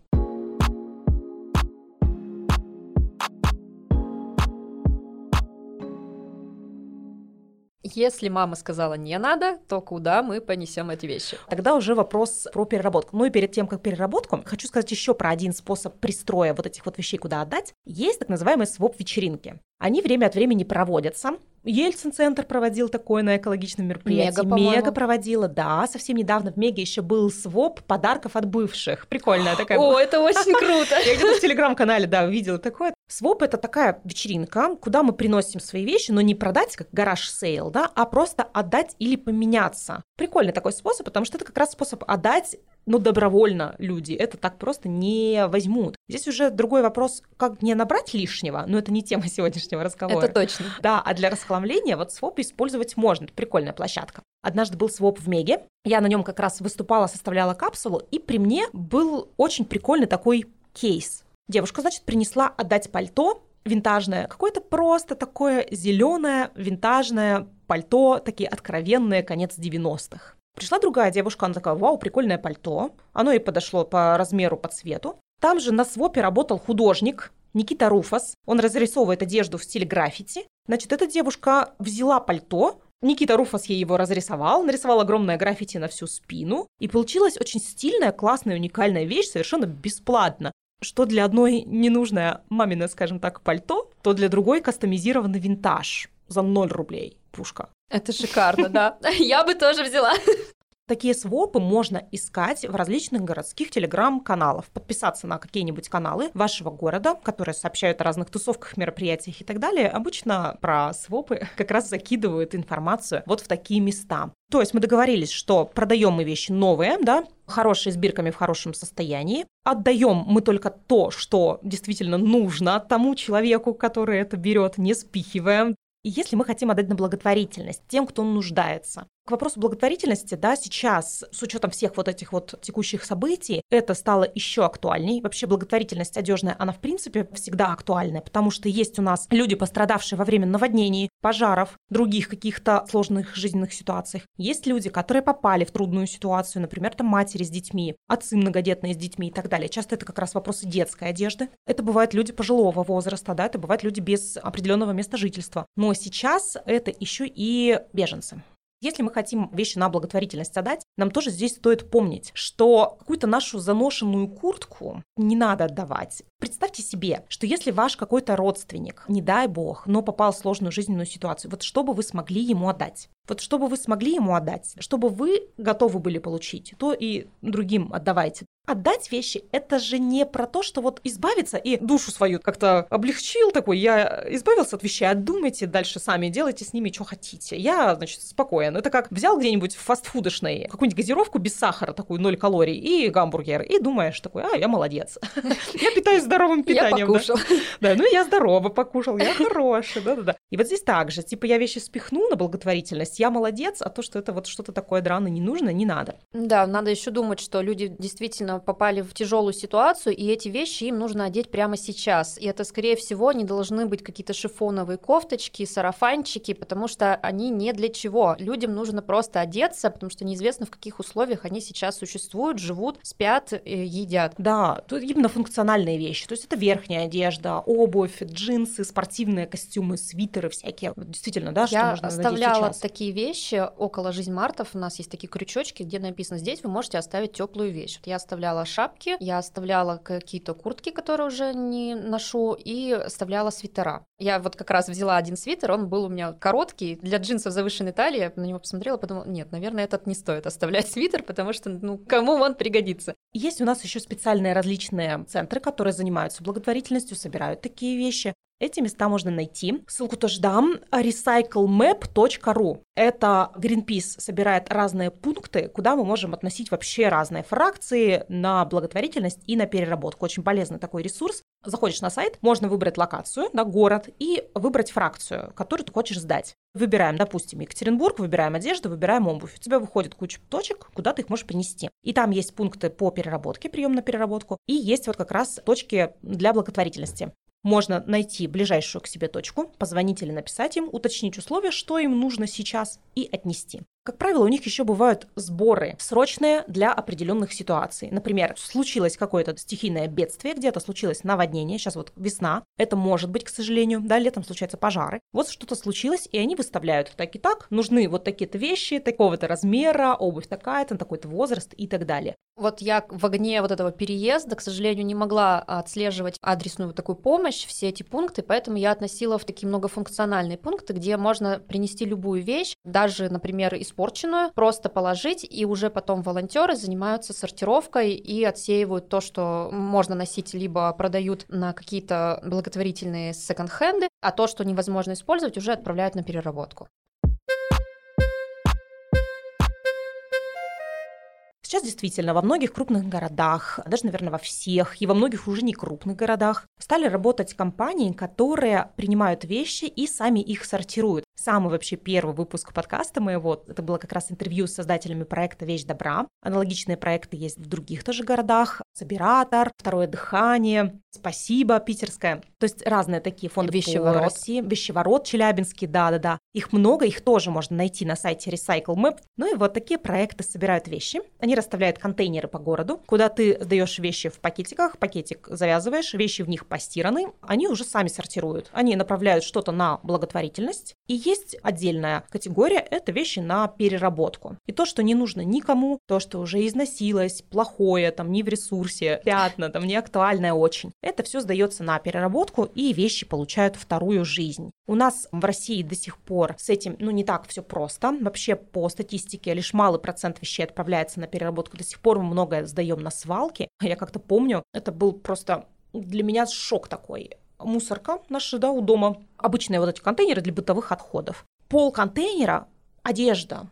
Если мама сказала не надо, то куда мы понесем эти вещи? Тогда уже вопрос про переработку. Ну и перед тем, как переработку, хочу сказать еще про один способ пристроя вот этих вот вещей куда отдать. Есть так называемые swap-вечеринки. Они время от времени проводятся. Ельцин-центр проводил такое на экологичном мероприятии. Мега, Мега проводила, да. Совсем недавно в Меге еще был swap подарков от бывших. Прикольная такая. О, это очень круто. Я где-то в телеграм-канале, да, увидела такое. Swap — это такая вечеринка, куда мы приносим свои вещи, но не продать, как garage sale, да, а просто отдать или поменяться. Прикольный такой способ, потому что это как раз способ отдать ну, добровольно люди это так просто не возьмут. Здесь уже другой вопрос, как не набрать лишнего, но это не тема сегодняшнего разговора. Это точно. Да, а для расхламления вот своп использовать можно, это прикольная площадка. Однажды был своп в Меге, я на нем как раз выступала, составляла капсулу, и при мне был очень прикольный такой кейс. Девушка, значит, принесла отдать пальто, винтажное, какое-то просто такое зеленое винтажное пальто, такие откровенные конец 90-х. Пришла другая девушка, она такая, вау, прикольное пальто. Оно ей подошло по размеру, по цвету. Там же на свопе работал художник, Никита Руфас. Он разрисовывает одежду в стиле граффити. Значит, эта девушка взяла пальто, Никита Руфас ей его разрисовал, нарисовал огромное граффити на всю спину, и получилась очень стильная, классная, уникальная вещь, совершенно бесплатно. Что для одной ненужное мамино, скажем так, пальто, то для другой кастомизированный винтаж за 0 рублей. Пушка. Это шикарно, да. Я бы тоже взяла. Такие свопы можно искать в различных городских телеграм-каналах, подписаться на какие-нибудь каналы вашего города, которые сообщают о разных тусовках, мероприятиях и так далее. Обычно про свопы как раз закидывают информацию вот в такие места. То есть мы договорились, что продаем мы вещи новые, да, хорошие, с бирками в хорошем состоянии. Отдаем мы только то, что действительно нужно тому человеку, который это берет, не спихиваем. И если мы хотим отдать на благотворительность тем, кто нуждается, к вопросу благотворительности, да, сейчас, с учетом всех вот этих вот текущих событий, это стало еще актуальней. Вообще благотворительность одежная, она в принципе всегда актуальная, потому что есть у нас люди, пострадавшие во время наводнений, пожаров, других каких-то сложных жизненных ситуациях. Есть люди, которые попали в трудную ситуацию, например, там матери с детьми, отцы многодетные с детьми и так далее. Часто это как раз вопросы детской одежды. Это бывают люди пожилого возраста, да, это бывают люди без определенного места жительства. Но сейчас это еще и беженцы. Если мы хотим вещи на благотворительность отдать, нам тоже здесь стоит помнить, что какую-то нашу заношенную куртку не надо отдавать. Представьте себе, что если ваш какой-то родственник, не дай бог, но попал в сложную жизненную ситуацию, вот что бы вы смогли ему отдать? Вот что бы вы смогли ему отдать, чтобы вы готовы были получить, то и другим отдавайте. Отдать вещи – это же не про то, что вот избавиться и душу свою как-то облегчил такой, я избавился от вещей, отдумайте дальше сами, делайте с ними, что хотите. Я, значит, спокоен. Это как взял где-нибудь в фастфудочной какую-нибудь газировку без сахара, такую ноль калорий, и гамбургер, и думаешь такой, а, я молодец. Я питаюсь здоровым питанием. Я покушал. Да, ну я здорово покушал, я хороший, да-да-да. И вот здесь также, типа, я вещи спихну на благотворительность, я молодец, а то, что это вот что-то такое драное не нужно, не надо. Да, надо еще думать, что люди действительно попали в тяжелую ситуацию, и эти вещи им нужно одеть прямо сейчас. И это, скорее всего, не должны быть какие-то шифоновые кофточки, сарафанчики, потому что они не для чего. Людям нужно просто одеться, потому что неизвестно, в каких условиях они сейчас существуют, живут, спят, э, едят. Да, тут именно функциональные вещи. То есть это верхняя одежда, обувь, джинсы, спортивные костюмы, свитеры всякие. Действительно, да, Я что можно оставляла сейчас. Такие вещи около жизнь мартов. У нас есть такие крючочки, где написано: здесь вы можете оставить теплую вещь. Вот я оставляла шапки, я оставляла какие-то куртки, которые уже не ношу, и оставляла свитера. Я вот как раз взяла один свитер, он был у меня короткий, для джинсов завышенной талии, я на него посмотрела, подумала, нет, наверное, этот не стоит оставлять свитер, потому что, ну, кому он пригодится? Есть у нас еще специальные различные центры, которые занимаются благотворительностью, собирают такие вещи. Эти места можно найти. Ссылку тоже дам. recyclemap.ru. Это Greenpeace собирает разные пункты, куда мы можем относить вообще разные фракции на благотворительность и на переработку. Очень полезный такой ресурс. Заходишь на сайт, можно выбрать локацию, да, город, и выбрать фракцию, которую ты хочешь сдать. Выбираем, допустим, Екатеринбург, выбираем одежду, выбираем обувь. У тебя выходит куча точек, куда ты их можешь принести. И там есть пункты по переработке, прием на переработку, и есть вот как раз точки для благотворительности. Можно найти ближайшую к себе точку, позвонить или написать им, уточнить условия, что им нужно сейчас, и отнести. Как правило, у них еще бывают сборы срочные для определенных ситуаций. Например, случилось какое-то стихийное бедствие, где-то случилось наводнение, сейчас вот весна, это может быть, к сожалению, да, летом случаются пожары. Вот что-то случилось, и они выставляют так и так, нужны вот такие-то вещи, такого-то размера, обувь такая-то, такой-то возраст и так далее. Вот я в огне вот этого переезда, к сожалению, не могла отслеживать адресную вот такую помощь, все эти пункты, поэтому я относила в такие многофункциональные пункты, где можно принести любую вещь, даже, например, из испорченную, просто положить, и уже потом волонтеры занимаются сортировкой и отсеивают то, что можно носить, либо продают на какие-то благотворительные секонд-хенды, а то, что невозможно использовать, уже отправляют на переработку. Сейчас действительно во многих крупных городах, даже, наверное, во всех, и во многих уже не крупных городах, стали работать компании, которые принимают вещи и сами их сортируют. Самый вообще первый выпуск подкаста моего, это было как раз интервью с создателями проекта «Вещь добра». Аналогичные проекты есть в других тоже городах. «Собиратор», «Второе дыхание», «Спасибо», питерское. То есть разные такие фонды Вещеворот. по России. «Вещеворот», Челябинский, да-да-да. Их много, их тоже можно найти на сайте Recycle Map. Ну и вот такие проекты собирают вещи. Они расставляют контейнеры по городу, куда ты сдаешь вещи в пакетиках, пакетик завязываешь, вещи в них постираны, они уже сами сортируют. Они направляют что-то на благотворительность, и есть отдельная категория – это вещи на переработку. И то, что не нужно никому, то, что уже износилось, плохое, там, не в ресурсе, пятна, там, не актуальное очень, это все сдается на переработку, и вещи получают вторую жизнь. У нас в России до сих пор с этим, ну, не так все просто. Вообще, по статистике, лишь малый процент вещей отправляется на переработку. До сих пор мы многое сдаем на свалки. Я как-то помню, это был просто для меня шок такой. Мусорка наша, да, у дома. Обычные вот эти контейнеры для бытовых отходов. Пол контейнера – одежда,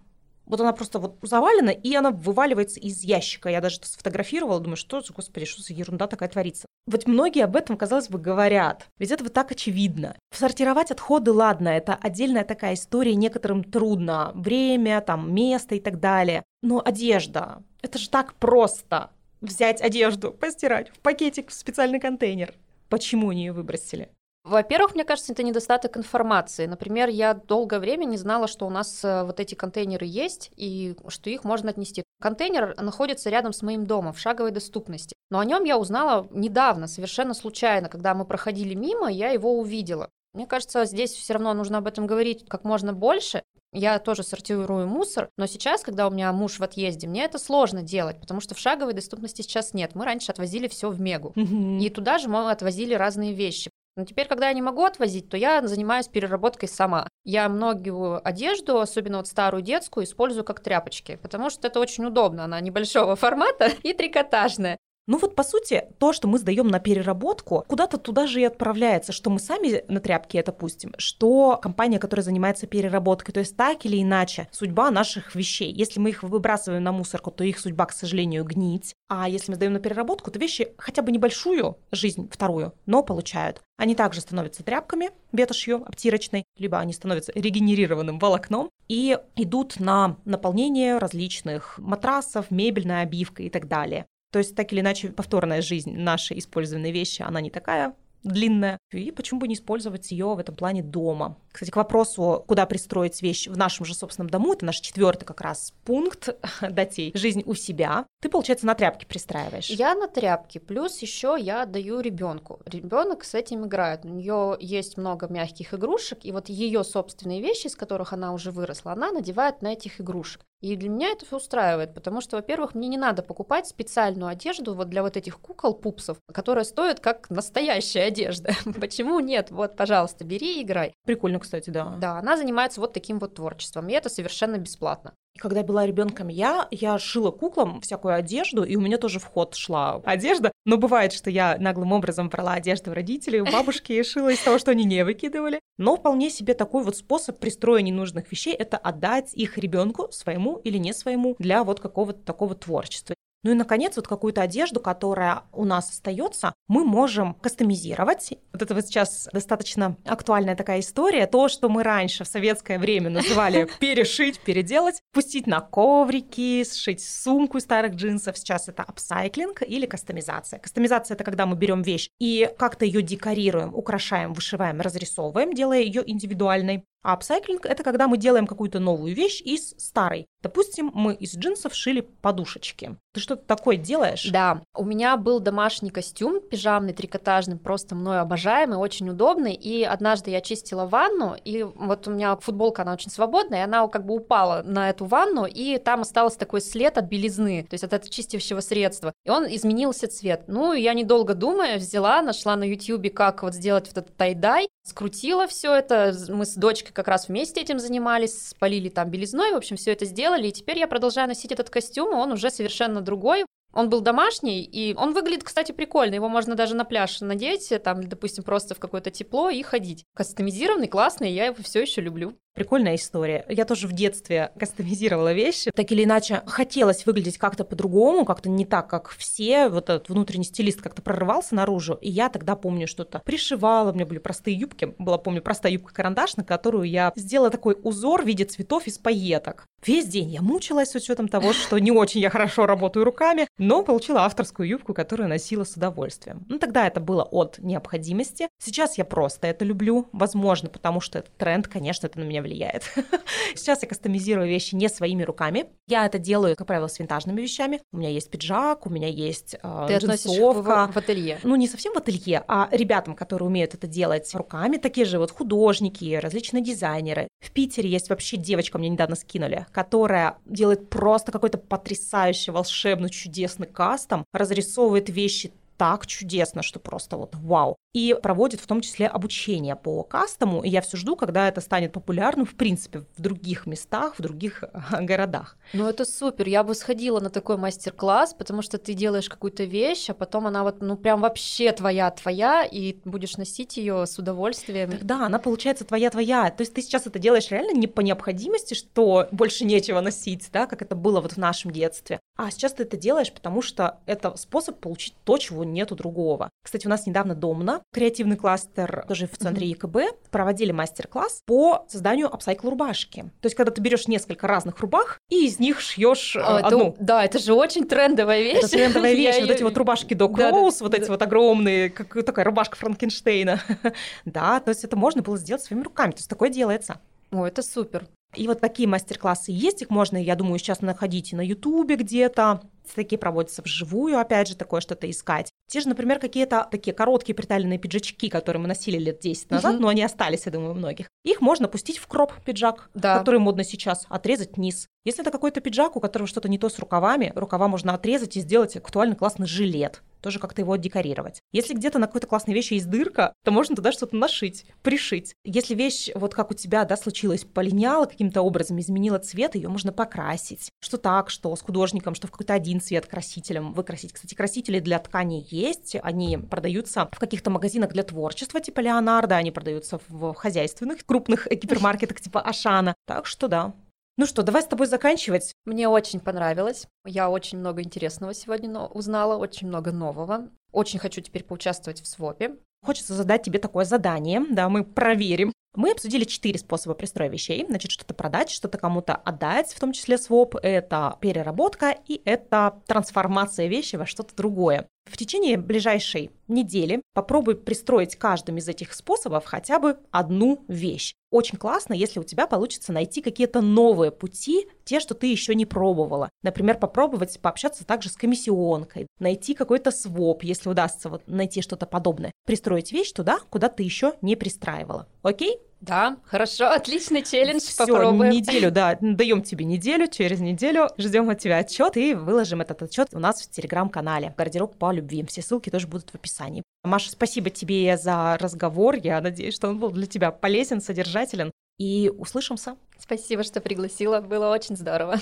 вот она просто вот завалена, и она вываливается из ящика. Я даже это сфотографировала, думаю, что, господи, что за ерунда такая творится. Вот многие об этом, казалось бы, говорят. Ведь это вот так очевидно. Сортировать отходы, ладно, это отдельная такая история, некоторым трудно. Время, там, место и так далее. Но одежда, это же так просто. Взять одежду, постирать в пакетик, в специальный контейнер. Почему они ее выбросили? Во-первых, мне кажется, это недостаток информации. Например, я долгое время не знала, что у нас э, вот эти контейнеры есть и что их можно отнести. Контейнер находится рядом с моим домом в шаговой доступности. Но о нем я узнала недавно, совершенно случайно, когда мы проходили мимо, я его увидела. Мне кажется, здесь все равно нужно об этом говорить как можно больше. Я тоже сортирую мусор, но сейчас, когда у меня муж в отъезде, мне это сложно делать, потому что в шаговой доступности сейчас нет. Мы раньше отвозили все в Мегу. И туда же мы отвозили разные вещи. Но теперь, когда я не могу отвозить, то я занимаюсь переработкой сама. Я многие одежду, особенно вот старую детскую, использую как тряпочки, потому что это очень удобно. Она небольшого формата и трикотажная. Ну вот, по сути, то, что мы сдаем на переработку, куда-то туда же и отправляется, что мы сами на тряпке это пустим, что компания, которая занимается переработкой. То есть так или иначе, судьба наших вещей. Если мы их выбрасываем на мусорку, то их судьба, к сожалению, гнить. А если мы сдаем на переработку, то вещи хотя бы небольшую жизнь, вторую, но получают. Они также становятся тряпками, ветошью обтирочной, либо они становятся регенерированным волокном и идут на наполнение различных матрасов, мебельная обивка и так далее. То есть так или иначе повторная жизнь нашей использованной вещи, она не такая длинная. И почему бы не использовать ее в этом плане дома? Кстати, к вопросу, куда пристроить вещь в нашем же собственном дому, это наш четвертый как раз пункт датей. Жизнь у себя. Ты, получается, на тряпке пристраиваешь. Я на тряпке, плюс еще я даю ребенку. Ребенок с этим играет. У нее есть много мягких игрушек, и вот ее собственные вещи, из которых она уже выросла, она надевает на этих игрушек. И для меня это устраивает, потому что, во-первых, мне не надо покупать специальную одежду вот для вот этих кукол пупсов, которая стоит как настоящая одежда. Почему нет? Вот, пожалуйста, бери и играй. Прикольно, кстати, да. Да, она занимается вот таким вот творчеством, и это совершенно бесплатно. И когда была ребенком я, я шила куклам всякую одежду, и у меня тоже в ход шла одежда. Но бывает, что я наглым образом брала одежду у родителей, у бабушки и шила из того, что они не выкидывали. Но вполне себе такой вот способ пристроя ненужных вещей — это отдать их ребенку своему или не своему для вот какого-то такого творчества. Ну и, наконец, вот какую-то одежду, которая у нас остается, мы можем кастомизировать. Вот это вот сейчас достаточно актуальная такая история. То, что мы раньше в советское время называли перешить, переделать, пустить на коврики, сшить сумку из старых джинсов. Сейчас это upcycling или кастомизация. Кастомизация — это когда мы берем вещь и как-то ее декорируем, украшаем, вышиваем, разрисовываем, делая ее индивидуальной. А upcycling – это когда мы делаем какую-то новую вещь из старой. Допустим, мы из джинсов шили подушечки. Ты что-то такое делаешь? Да, у меня был домашний костюм пижамный, трикотажный, просто мной обожаемый, очень удобный. И однажды я чистила ванну, и вот у меня футболка, она очень свободная, и она как бы упала на эту ванну, и там остался такой след от белизны, то есть от этого чистящего средства. И он изменился цвет. Ну, я недолго думая взяла, нашла на ютьюбе, как вот сделать вот этот тайдай, скрутила все это, мы с дочкой как раз вместе этим занимались, спалили там белизной, в общем, все это сделали, и теперь я продолжаю носить этот костюм, он уже совершенно другой, он был домашний, и он выглядит, кстати, прикольно. Его можно даже на пляж надеть, там, допустим, просто в какое-то тепло и ходить. Кастомизированный, классный, я его все еще люблю. Прикольная история. Я тоже в детстве кастомизировала вещи. Так или иначе, хотелось выглядеть как-то по-другому, как-то не так, как все. Вот этот внутренний стилист как-то прорывался наружу. И я тогда помню что-то пришивала. У меня были простые юбки. Была, помню, простая юбка-карандаш, на которую я сделала такой узор в виде цветов из пайеток. Весь день я мучилась с учетом того, что не очень я хорошо работаю руками, но получила авторскую юбку, которую носила с удовольствием. Ну, тогда это было от необходимости. Сейчас я просто это люблю. Возможно, потому что этот тренд, конечно, это на меня влияет. Сейчас я кастомизирую вещи не своими руками. Я это делаю, как правило, с винтажными вещами. У меня есть пиджак, у меня есть э, Ты джинсовка. в, в ателье? Ну, не совсем в ателье, а ребятам, которые умеют это делать руками, такие же вот художники, различные дизайнеры. В Питере есть вообще девочка, мне недавно скинули, которая делает просто какой-то потрясающий, волшебный, чудесный кастом, разрисовывает вещи так чудесно, что просто вот вау и проводит в том числе обучение по кастому. И я все жду, когда это станет популярным, в принципе, в других местах, в других городах. Ну, это супер. Я бы сходила на такой мастер-класс, потому что ты делаешь какую-то вещь, а потом она вот, ну, прям вообще твоя-твоя, и будешь носить ее с удовольствием. Да, она получается твоя-твоя. То есть ты сейчас это делаешь реально не по необходимости, что больше нечего носить, да, как это было вот в нашем детстве. А сейчас ты это делаешь, потому что это способ получить то, чего нету другого. Кстати, у нас недавно Домна креативный кластер, тоже в центре ЕКБ, проводили мастер-класс по созданию апсайкл рубашки. То есть, когда ты берешь несколько разных рубах и из них шьешь а, одну. Это, да, это же очень трендовая вещь. Это трендовая вещь. Вот эти вот рубашки до Роуз, вот эти вот огромные, как такая рубашка Франкенштейна. Да, то есть это можно было сделать своими руками. То есть такое делается. О, это супер. И вот такие мастер-классы есть, их можно, я думаю, сейчас находить и на Ютубе где-то, такие проводятся вживую, опять же, такое что-то искать. Те же, например, какие-то такие короткие приталенные пиджачки, которые мы носили лет 10 назад, угу. но они остались, я думаю, у многих. Их можно пустить в кроп пиджак, да. который модно сейчас, отрезать низ. Если это какой-то пиджак, у которого что-то не то с рукавами, рукава можно отрезать и сделать актуальный классный жилет тоже как-то его декорировать. Если где-то на какой-то классной вещи есть дырка, то можно туда что-то нашить, пришить. Если вещь, вот как у тебя, да, случилось, полиняла каким-то образом, изменила цвет, ее можно покрасить. Что так, что с художником, что в какой-то один цвет красителем выкрасить. Кстати, красители для тканей есть, они продаются в каких-то магазинах для творчества, типа Леонардо, они продаются в хозяйственных крупных гипермаркетах типа Ашана. Так что да, ну что, давай с тобой заканчивать. Мне очень понравилось. Я очень много интересного сегодня узнала, очень много нового. Очень хочу теперь поучаствовать в свопе. Хочется задать тебе такое задание, да, мы проверим. Мы обсудили четыре способа пристроя вещей. Значит, что-то продать, что-то кому-то отдать, в том числе своп, это переработка и это трансформация вещи во что-то другое. В течение ближайшей недели попробуй пристроить каждым из этих способов хотя бы одну вещь. Очень классно, если у тебя получится найти какие-то новые пути, те, что ты еще не пробовала. Например, попробовать пообщаться также с комиссионкой, найти какой-то своп, если удастся вот найти что-то подобное. Пристроить вещь туда, куда ты еще не пристраивала. Окей? Да, хорошо, отличный челлендж, Всё, попробуем. неделю, да, даем тебе неделю, через неделю ждем от тебя отчет и выложим этот отчет у нас в телеграм-канале «Гардероб по любви». Все ссылки тоже будут в описании. Маша, спасибо тебе за разговор. Я надеюсь, что он был для тебя полезен, содержателен. И услышимся. Спасибо, что пригласила. Было очень здорово.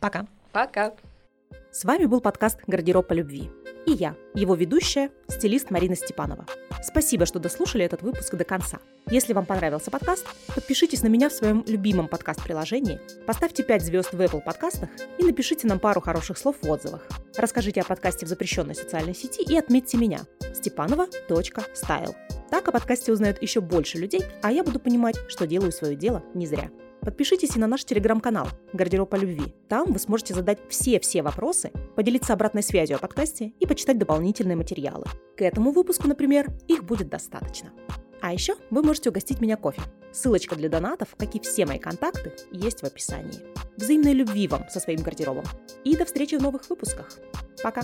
Пока. Пока. С вами был подкаст «Гардероб по любви». И я, его ведущая, стилист Марина Степанова. Спасибо, что дослушали этот выпуск до конца. Если вам понравился подкаст, подпишитесь на меня в своем любимом подкаст-приложении, поставьте 5 звезд в Apple подкастах и напишите нам пару хороших слов в отзывах. Расскажите о подкасте в запрещенной социальной сети и отметьте меня stepanova.style. Так о подкасте узнают еще больше людей, а я буду понимать, что делаю свое дело не зря. Подпишитесь и на наш телеграм-канал «Гардероб по любви». Там вы сможете задать все-все вопросы, поделиться обратной связью о подкасте и почитать дополнительные материалы. К этому выпуску, например, их будет достаточно. А еще вы можете угостить меня кофе. Ссылочка для донатов, как и все мои контакты, есть в описании. Взаимной любви вам со своим гардеробом. И до встречи в новых выпусках. Пока!